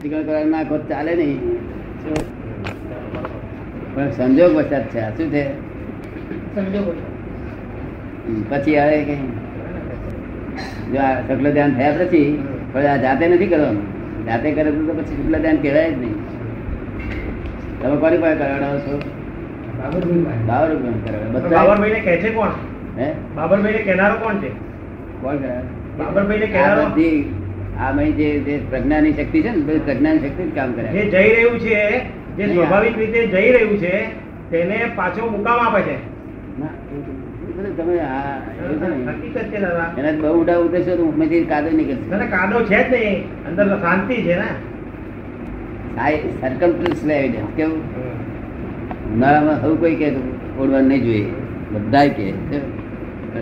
ચીકણ કરવા નાખો ચાલે નહીં. પણ સંજોગ વસાત છે. આ શું છે? પછી આવે કે? જો આ સકલ ધ્યાન થયા પછી પણ આ જાતે નથી કરવાનું. જાતે કરે તો પછી સકલ ધ્યાન કહેવાય જ નહીં. તમે કોની પાસે કરાવડાવો છો? બાબર રૂપિયા બાબરભાઈ બાબરભાઈને કહે છે કોણ? હે? બાબરભાઈને કહેનારો કોણ છે? કોણ કરાવે? બાબરભાઈને કેનારો કહેનારો? આ મહી જે પ્રજ્ઞાની શક્તિ છે ને બધી પ્રજ્ઞાની શક્તિ જ કામ કરે. જે જઈ રહ્યું છે જે સ્વાભાવિક રીતે જઈ રહ્યું છે તેને પાછો મુકામ આપે છે. ના, એ બધું તમે આ એવું છે ને? હકીકત છે દાદા. એના બહુ ઊંડા ઉતરશો તો ઉમેથી કાદો નીકળશે. કાદો છે જ નહીં. અંદર શાંતિ છે ને. સર્કમસ્ટન્સ એવિડન્સ કેવું? ઉનાળામાં સૌ કોઈ કે ઓળવાનું નહીં જોઈએ. બધા કે.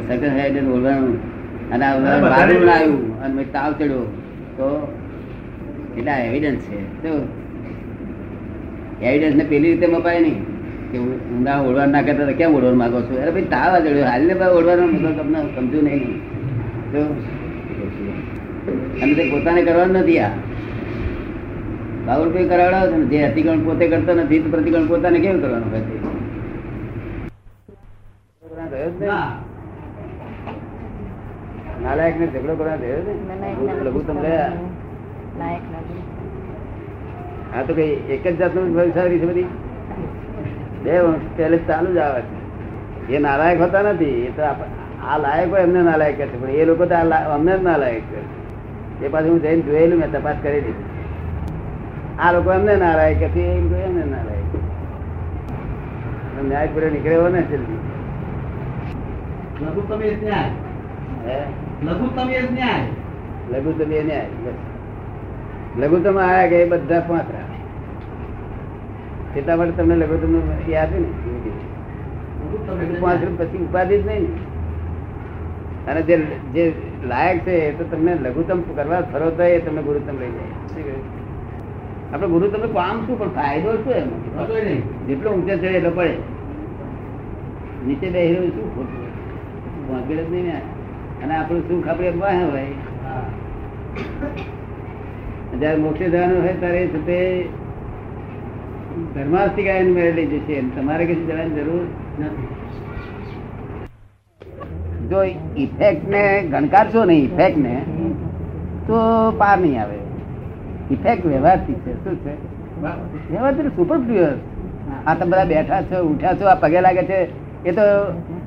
સર્કમ એવિડન્સ ઓળવાનું. અને. આવ્યું અને તાવ ચડ્યો. તો એટલા એવિડન્સ છે? તો એવિડન્સ ને પેલી રીતે મપાય નહીં. કે ઊંડા ઓળવા ના કરતા કેમ ઓળવા માંગો છો? અરે ભાઈ, તાવ જડ્યો હાલને ભાઈ ઓળવાનો મતલબ તમને સમજુ નહીં. તો અને તે પોતાને કરવાનું નથી આ. બાબુ કોઈ કરાવડાવો છે ને? જે અતિક્રમણ પોતે કરતો નથી પ્રતિક્રમણ પોતાને કેમ કરવાનું પછી નાલાયક ને ઝઘડો કરવા થયો ને? લઘુત્તમ રહ્યા આ તો કઈ એક જ જાતનું વ્યવસાય છે બધી? બે પહેલે ચાલુ જ આવે છે. એ નાલાયક હોતા નથી એ તો આ લાયક હોય એમને નાલાયક છે પણ એ લોકો તો અમને જ નાલાયક છે. એ પાછું હું જઈને જોયેલું મેં તપાસ કરેલી આ લોકો એમને નાલાયક હતી છે એમ કોઈ એમને નાલાયક ન્યાય પૂરે નીકળ્યો ને જલ્દી લઘુત્તમ એ ન્યાય. હે? લઘુત્તમ એ ન્યાય. લઘુત્તમ એ ન્યાય લઘુત્તમ આયા કે એ બધા પાંચરા એટલા માટે તમને લઘુત્તમ યાદ ને પાંચ પછી ઉપાધિ જ નહીં અને જે જે લાયક છે એ તો તમને લઘુત્તમ કરવા ફરો તો એ તમને ગુરુત્તમ લઈ જાય? આપણે ગુરુ નું કામ શું પણ ફાયદો શું એમાં. જેટલો ઊંચે ચડે એટલો પડે. નીચે બે હીરો શું ખોટું? વાંકડ જ નહીં ને. અને આપણું સુખ આપણે વાહ હોય. જયારે મોક્ષે જવાનું હોય ત્યારે તે ધર્માસ્તિકા એને મેળવી જશે તમારે કશું જવાની જરૂર નથી. જો ઇફેક્ટ ને ગણકારશો નહીં ઇફેક્ટ ને તો પાર નહીં આવે. ઇફેક્ટ વ્યવહારથી છે. શું છે? વ્યવહાર સુપર આ તમે બધા બેઠા છો, ઉઠ્યા છો, આ પગે લાગે છે. એ તો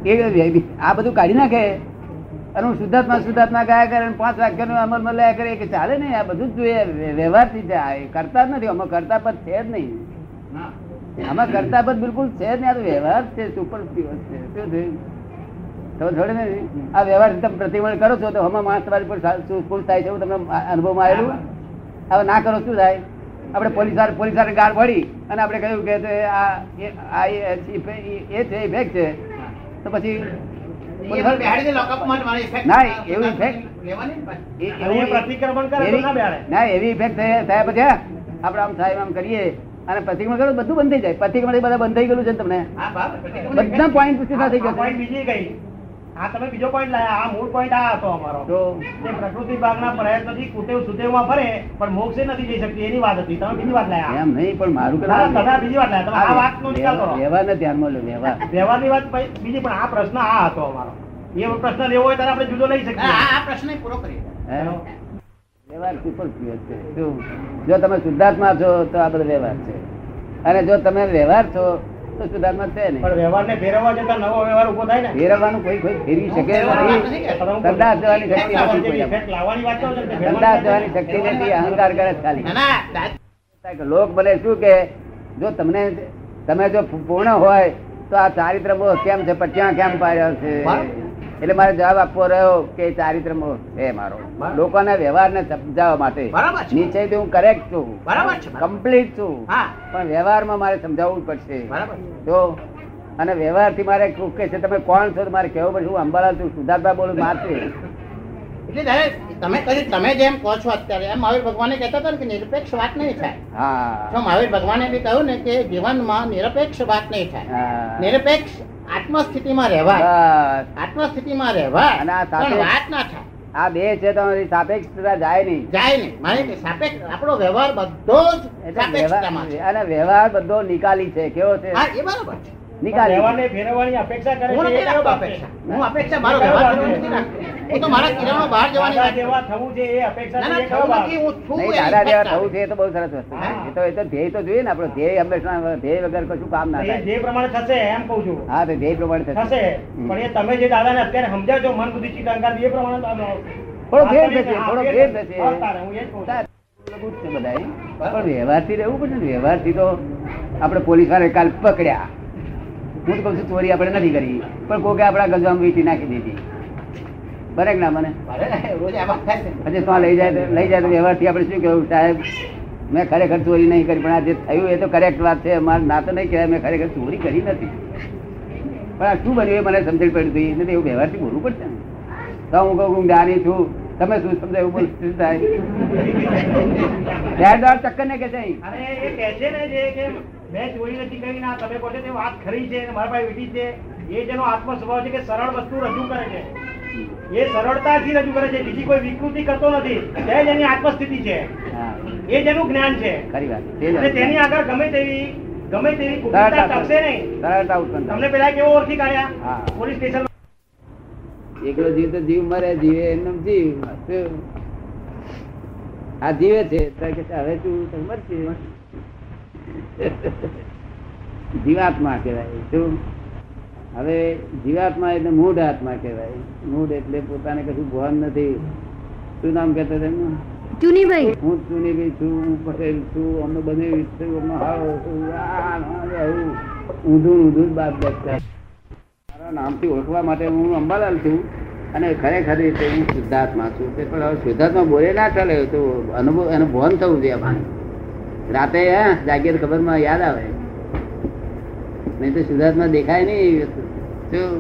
એ આ બધું કાઢી નાખે. અને હું શુદ્ધાત્મા શુદ્ધાત્મા ગાયા કરે પાંચ વાક્યનો અમલ લયા કરે કે ચાલે નહીં, આ બધું જ જોઈએ. વ્ય- વ્યવહારથી જાય કરતા જ નથી. આમાં કરતા પદ છે જ નહીં. આમાં કરતા પદ બિલકુલ છે જ નહીં. આ તો વ્યવહાર છે સુપર છે. શું થયું? તમે ને આ વ્યવહાર તમે પ્રતિબંધ કરો છો તો હમણાં માણસ તમારી પર ખુશ થાય છે હું તમને અનુભવમાં આવેલું? હવે ના કરો, શું થાય? આપણે પોલીસ પોલીસ ગાળ પડી અને આપણે કહ્યું કે આ, એ- આ એ- ભેગ છે. તો પછી ના એવું ઇફેક્ટ એવું પ્રતિક્રમણ કરે તો એવી- ના એવી ઇફેક્ટ થયા થયા પછી આપણે આમ થાય આમ કરીએ. અને પ્રતિક્રમણ કરો બધું બંધ થઈ જાય. પ્રતિક્રમણ બધા બંધ થઈ ગયેલું છે તમને? બધા પોઈન્ટ પૂછી થઈ ગયા point ગયો બીજી ગઈ. આ તમે બીજો પોઈન્ટ લાયા. આ મૂળ પોઈન્ટ આ હતો અમારો. જે. પ્રકૃતિ ભાગના પ્રયત્નથી કુટેવ સુટેવમાં ફરે પણ મોક્ષે નથી જઈ શકતી. એની વાત હતી. તમે બીજી વાત લાયા. એમ નહીં પણ મારું ના, તમે બીજી વાત લાયા. તમે આ વાતનો નિકાલ કરો. વ્યવહારને ધ્યાનમાં લો વ્યવહાર. વ્યવહારની વાત બીજી પણ આ પ્રશ્ન આ હતો અમારો. એ પ્રશ્ન લેવો હોય ત્યારે આપણે જુદો લઈ શકીએ. આ પ્રશ્ન પૂરો કરીએ. વ્યવહાર સુપર pure છે. જો તમે શુદ્ધાત્મા છો તો આ બધો વ્યવહાર છે. અને જો તમે વ્યવહાર છો તો સુધારમાં છે નહીં. વ્યવહારને ફેરવવા જતા નવો વ્યવહાર ઊભો થાય ને? ફેરવવાનું કોઈ કોઈ ફેરવી શકે સંદાસ જવાની શક્તિ નથી સંદાસ જવાની શક્તિ નથી અહંકાર કરે ખાલી. લોક ભલે શું કે જો તમને તમે જો પૂર્ણ હોય તો આ ચારિત્ર બહુ કેમ છે પણ ક્યાં કેમ પાડ્યો છે? એટલે મારે જવાબ આપવો રહ્યો કે ચારિત્ર છે મારો. લોકોના વ્યવહારને સમજાવવા માટે. નીચે હું કરેક્ટ છું. બરાબર છે બરાબર. કમ્પ્લીટ છું. પણ વ્યવહારમાં મારે સમજાવવું પડશે. તો અને વ્યવહારથી મારે કે છે તમે કોણ છો? મારે કહેવું પડશે હું અંબાલાલ છું સુધાર્થભાઈ બોલું મારશે એટલે તમે કહ્યું તમે જેમ કહો છો અત્યારે એમ મહાવીર ભગવાને કહેતા હતા કે નિરપેક્ષ વાત નહીં થાય. હા. મહાવીર ભગવાને બી કહ્યું ને કે જીવનમાં નિરપેક્ષ વાત નહીં થાય. નિરપેક્ષ આત્મસ્થિતિમાં રહેવા બસ. આત્મસ્થિતિમાં રહેવા અને આ વાત ના થાય. આ બે છે તમારી સાપેક્ષતા જાય નહીં. જાય નહીં. મારે સાપેક્ષ આપણો વ્યવહાર બધો જ અને વ્યવહાર બધો નિકાલી છે. કેવો છે? હા એ બરાબર છે. નિકાલી. ફેરવવાની અપેક્ષા કરે છે નથી એ કયો રાખતો બાપ છે? અપેક્ષા. હું અપેક્ષા મારો વ્યવહાર કરવાનો હું તો મારા કિરણો બહાર જવાની વાત કરું. થવું છે એ અપેક્ષા ના છે, ના એ કયો થવું બાપ? નથી હું છું નહીં એવી દાદા જેવા અપેક્ષા. થવું છે એ તો બહુ સરસ વસ્તુ એ તો એ તો ધ્યેય તો જોઈએ ને આપણો ધ્યેય હંમેશા ધ્યેય વગર કશું કામ ના થાય. જે પ્રમાણે થશે એમ કહું છું. હા તો ધ્યેય પ્રમાણે થશે. થશે. પણ એ તમે જે દાદાને અત્યારે સમજાવો મન બુદ્ધિ ચિત્ત અહંકાર એ પ્રમાણે થોડો ફેર થશે થોડો ફેર થશે. બધું. પણ વ્યવહારથી રહેવું પડે ને વ્યવહારથી તો આપણે પોલીસવાળા કાલ પકડ્યા. હું તો કહું છું ચોરી આપણે નથી કરી. પણ કોકે આપણા ગજવામાં વીટી નાખી દીધી. બરે કે ના મને? અરે પછી તો લઈ જાય લઈ જાય તો વ્યવહારથી આપણે શું કહેવું સાહેબ? મેં ખરેખર ચોરી નહીં કરી પણ આ જે થયું એ તો કરેક્ટ વાત છે. મારે ના તો નહીં કહેવાય મેં ખરેખર ચોરી કરી નથી. પણ આ શું બન્યું એ મને સમજણ પડ્યું હતી. નથી એવું વ્યવહારથી બોલવું પડશે ને. તો હું કહું હું જ્ઞાની છું. તમે શું સમજાય એવું બોલ થાય ચક્કર ને કે છે એ કહે છે ને જે કે મેં ચોરી નથી કરી ના તમે કહો તે વાત ખરી છે અને મારા પાસે વીટી છે. એ જેનો આત્મ સ્વભાવ છે કે સરળ વસ્તુ રજૂ કરે છે. એ સરળતાથી રજૂ કરે છે. બીજી કોઈ વિકૃતિ કરતો નથી. તે જ એની આત્મસ્થિતિ છે. એ જેનું જ્ઞાન છે. ખરી વાત. તેની આગળ ગમે તેવી ગમે તેવી કુટિલતા ટકશે નહીં. સરળતા ઉત્પન્ન તમને પેલા કેવો ઓળખી કાઢ્યા. Police station. એકલો જીવ તો જીવ મરે જીવે એમનો જીવ? આ જીવે છે. કે હવે તું તો મરશે. જીવાત્મા કહેવાય શું? હવે જીવાત્મા એટલે મૂઢ આત્મા કહેવાય. મૂઢ એટલે પોતાને કશું ભાન નથી. શું નામ કહેતા તેમનું? ચુનીભાઈ. હું ચુનીભાઈ છું હું પટેલ છું અમને બને છું અમને આવું ઊંધું ઊંધું બાપ બેસતા મારા નામથી ઓળખવા માટે હું અંબાલાલ છું અને ખરેખર રીતે હું શુદ્ધાત્મા છું. તે પણ હવે શુદ્ધાત્મા બોલે ના ચાલે તો અનુભવ એનું ભાન થવું જોઈએ આપણને. રાતે જાગીર ખબરમાં ખબરમાં યાદ આવે. નહીં તો શુદ્ધાત્મા દેખાય નહીં એવી વસ્તુ. શું?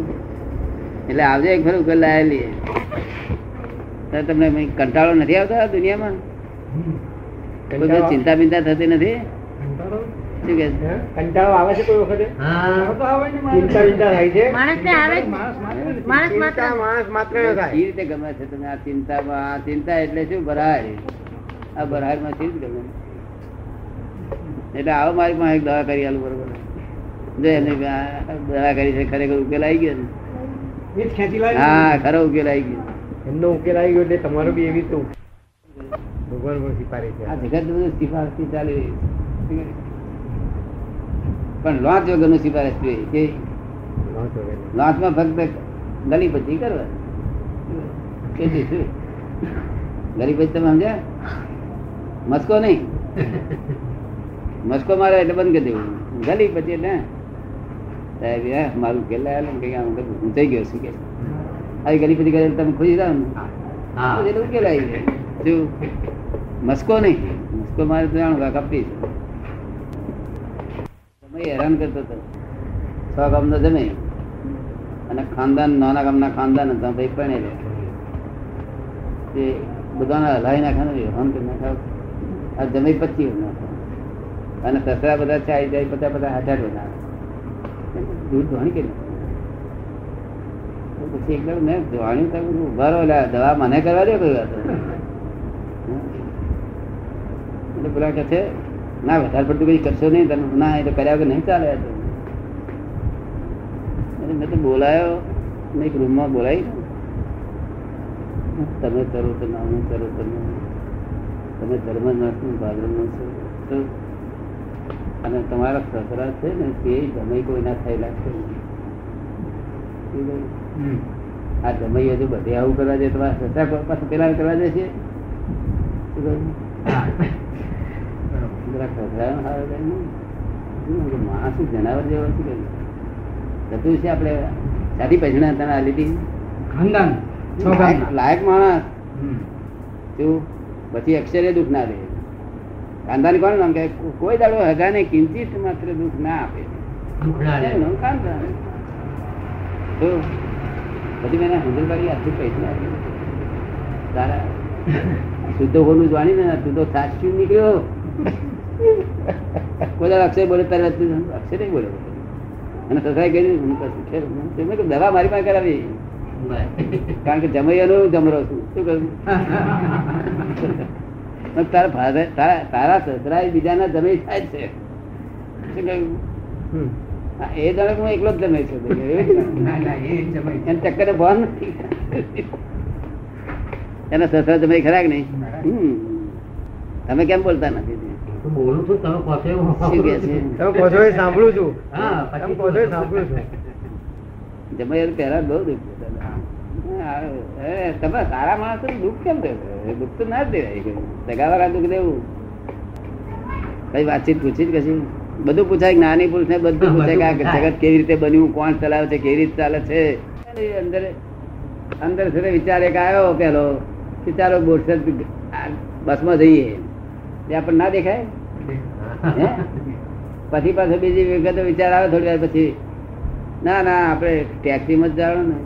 એટલે આવજે એક ફરું ઉકેલ લાયેલી તમને કંટાળો નથી આવતો દુનિયામાં? કોઈ ચિંતા બિંતા થતી નથી? શું કે? કંટાળો આવે છે કોઈ વખતે? ચિંતા ચિંતા થાય છે? માણસ માત્ર એ રીતે ગમે છે તમે આ ચિંતામાં? આ ચિંતા એટલે શું? ભરાય આ ભરાયમાં રીતે ગમે? એટલે આવો મારી પાસે એક દવા કરી આલું બરોબર. જો એને દવા કરી છે ખરેખર ઉકેલ આવી ગયો ને હા ખરો ઉકેલ આવી ગયો. એમનો ઉકેલ આવી ગયો એટલે તમારો બી એવી તો ભગવાન પણ સ્વીકારે છે. આ જગત બધું સિફારસથી ચાલે પણ લોચ વગરનું સિફારસ જોઈએ કે લોચમાં ફક્ત ગલી પછી કરવા. કેટલી શું ગલી પછી તમે સમજ્યા? મસ્કો નહીં? મસ્કો મારે એટલે બંધ કરી દેવું. ગલી પછી એટલે સાહેબ મારું ઘેર આવેલું ને આમ હું થઈ ગયો શું કે આવી ગલી પછી કરે તમે ખુશી થાવ ને? એટલે ઉકેલ આવી શું? મસ્કો નહીં. મસ્કો મારે તો જાણું કપટી છે. તમે હેરાન કરતો હતો. છ ગામનો જમે. અને ખાનદાન નાના ગામના ખાનદાન હતા ભાઈ પણ એ બધાને હલાવી નાખે ને હમ કરી નાખે આ જમે પચી નાખે અને સસરા બધા છે આવી જાય, બધા બધા હાથાર બધા દૂધ ધોણી કરી પછી એકદમ મેં જોવાનું તમે ઊભા રહો દવા મને કરવા દે કોઈ વાત એટલે પેલા કહે છે, ના, વધારે પડતું કઈ કરશો નહીં તમે ના એ તો કર્યા વગર નહીં ચાલે. તું. મેં તો બોલાયો, મેં એક રૂમમાં બોલાવી. તમે કરો તો ના, હું કરો તમે તમે ધર્મ નાખું ભાગરમ છો અને તમારા સસરા છે ને તે જમાઈ કોઈ ના થઈ લાગશે આ જમાઈ હજુ બધે આવું કરવા જાય તમારા સસરા પાસે પેલા કરવા જાય છે? માણસ જનાવર જેવો શું? થતું છે આપણે સાદી પૈસા તને આ લીધી? ખાનદાન લાયક- લાયક માણસ. શું? પછી અક્ષરે દુઃખ ના દે ખાનદાન કોણ નામ કે? કોઈ દાડો હજાને કિંચિત માત્ર દુઃખ ના આપે. પછી મેં હંદરબારી આટલું પૈસા આપ્યું તારા શુદ્ધ હોનું જાણી ને તું તો સાચું નીકળ્યો. કોઈ દાડો અક્ષય બોલે તારે અક્ષય નહીં બોલે. અને સસાઈ કીધું દવા મારી પાસે કરાવી. કારણ કે જમૈયાનો જમરો છું. શું કહ્યું? તારા ફાધર તારા સસરા એ બીજાના જમે થાય છે. શું કહ્યું? એ જાણે હું એકલો જ જમે છું ચક્કર ભાન નથી એના સસરા જમે ખરા કે નહીં? હમ. તમે કેમ બોલતા નથી? બોલું છું તમે કહો છો? સાંભળું છું. હા, તમે પછી કહો છો એ સાંભળું છું. જમાઈ પહેલા બહુ દુઃખ તમે સારા માણસ દુઃખ કેમ દેવું દુઃખ તો ના જ દેવાય. સગાવાળા દુઃખ દેવું. કઈ વાતચીત પૂછી જ કશી. બધું પૂછાય જ્ઞાની પુરુષ ને બધું પૂછાય કે જગત કેવી રીતે બન્યું કોણ ચલાવે છે કેવી રીતે ચાલે છે. અંદર અંદર સુધી વિચાર એક આવ્યો પેલો. કે ચાલો બોરસદ બસમાં જઈએ. એ આપણને ના દેખાય? પછી પાછો બીજી વિગત વિચાર આવે થોડી વાર પછી. ના ના આપણે ટેક્સીમાં જ જવાનું ને.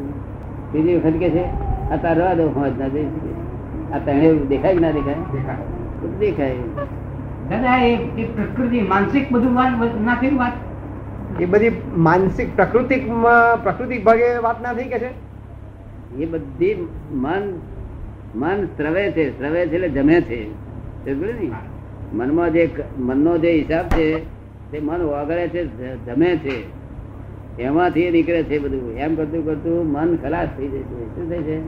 બીજી વખત કે છે આ તાર રવા દો હોજ ના આ તને દેખાય કે ના દેખાય? દેખાય. દાદા એ પ્રકૃતિ માનસિક બધું ના થયું વાત? એ બધી માનસિક પ્રકૃતિક પ્રાકૃતિક ભાગે વાત ના થઈ કે છે? એ બધી મન મન સ્રવે છે સ્રવે છે એટલે જમે છે? મનમાં જે મનનો જે હિસાબ છે તે મન ઓગળે છે જમે છે. એમાંથી નીકળે છે બધું. એમ કરતું કરતું મન ખલાસ થઈ જાય છે. શું થાય છે?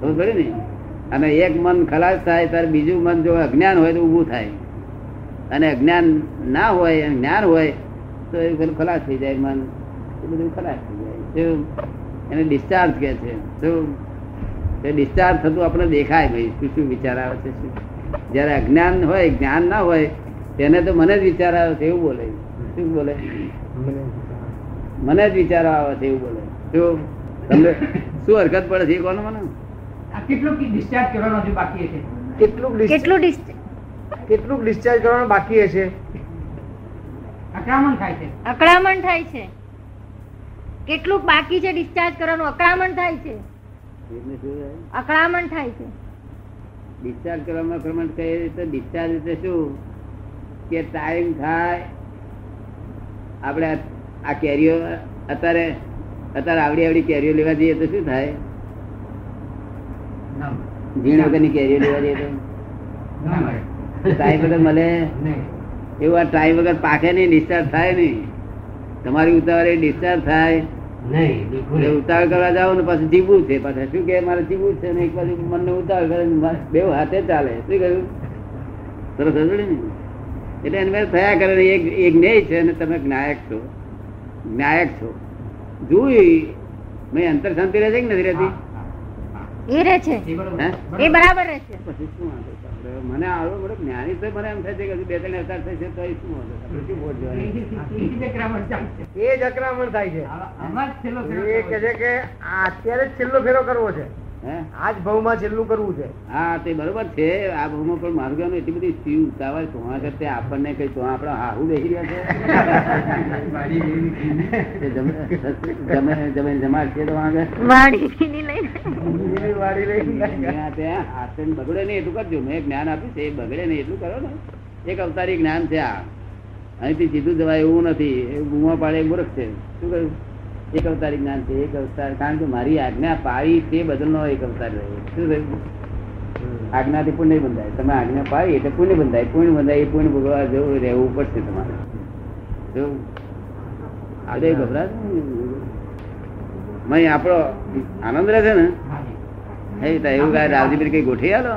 ખબર પડી ને? અને એક મન ખલાસ થાય ત્યારે બીજું મન જો અજ્ઞાન હોય તો ઊભું થાય. અને અજ્ઞાન ના હોય અને જ્ઞાન હોય તો એ ખલાસ થઈ જાય મન. એ બધું ખલાસ થઈ જાય. શું? એને ડિસ્ચાર્જ કે છે. શું એ ડિસ્ચાર્જ થતું આપણે દેખાય ભાઈ શું શું વિચાર આવે છે શું? જ્યારે અજ્ઞાન હોય જ્ઞાન ના હોય તેને તો મને જ વિચાર આવે છે એવું બોલે શું બોલે? મને જ વિચારો આવે છે એવું બોલે. શું તમને શું હરકત પડે છે કોનો મને? કેટલું ડિસ્ચાર્જ કરવાનો બાકી છે કેટલું ડિસ્ચાર્જ કરવાનું બાકી હશે? આક્રમણ થાય છે. અકળામણ થાય છે. કેટલું બાકી છે ડિસ્ચાર્જ કરવાનું? અકળામણ થાય છે? અકળામણ થાય? છે. ડિસ્ચાર્જ કરવામાં પ્રમાણ કઈ રીતે ડિસ્ચાર્જ એટલે શું? કે ટાઈમ થાય આપણે આ- કેરીઓ અત્યારે અત્યારે આવડી આવડી કેરીઓ લેવા જઈએ તો શું થાય? ઝીણ વગરની કેરીઓ લેવા જઈએ તો? ટાઈમ વગર મળે? એવું આ ટાઈમ વગર પાકે નહીં ડિસ્ચાર્જ થાય નહીં. તમારી ઉતાવળ ડિસ્ચાર્જ થાય. નહીં, ઉતાવળ કરવા જાવ ને પાછું જીવવું છે પાછા. શું કે મારે જીવવું છે ને એક બાજુ મનને ઉતાવળ કરે બે હાથે ચાલે. શું કહ્યું? સરસ હજુ ને? એટલે એને થયા કરે એક એક ન્યાય છે અને તમે જ્ઞાયક છો. જ્ઞાયક છો. જોઈ મેં અંતર શાંતિ રહે છે કે નથી રહેતી? એ રહે છે. એ બરોબર. હે? એ બરાબર રહે છે. પછી શું વાંધો? મને આવો બધો જ્ઞાની તો મને એમ થાય છે કે બે ત્રણ અવતાર થશે તો શું વાંધો? છે? તો શું બોલ એ શું જ- અકરામણ થાય છે. એ કે છે કે આ અત્યારે છેલ્લો ફેરો કરવો છે. હે? આ ભાવમાં છેલ્લું કરવું છે. હા તે બરોબર છે. આ ભાવમાં પણ મારું કહેવાનું એટલી બધી સ્ત્રી ઉતાવળ તો કરતે આપણને કઈ તો આપણે હાહુ બેસી રહ્યા છે. જમે જમે છે તો આગળ. બગડે નહીં એટલું કરજો. મેં જ્ઞાન આપ્યું છે એ બગડે નહીં એટલું કરો ને. એક અવતારી જ્ઞાન છે આ. અહીંથી સીધું જવાય એવું નથી. એ ગુમા પાડે મૂર્ખ છે. શું કહ્યું? એક અવતારી જ્ઞાન છે એક અવતાર. કારણ કે મારી આજ્ઞા પાડી તે બદલનો એક અવતાર રહ્યો શું થયું? આજ્ઞાથી પુણ્ય બંધાય. તમે આજ્ઞા પાડી એટલે પુણ્ય બંધાય. પુણ્ય બંધાય એ પુણ્ય ભોગવવા જવું રહેવું પડશે તમારે. આજે ગભરાશ મય આપણો આનંદ રહે છે ને? એવું કાંઈ રાવજીભાઈ કઈ ગોઠવી આલો?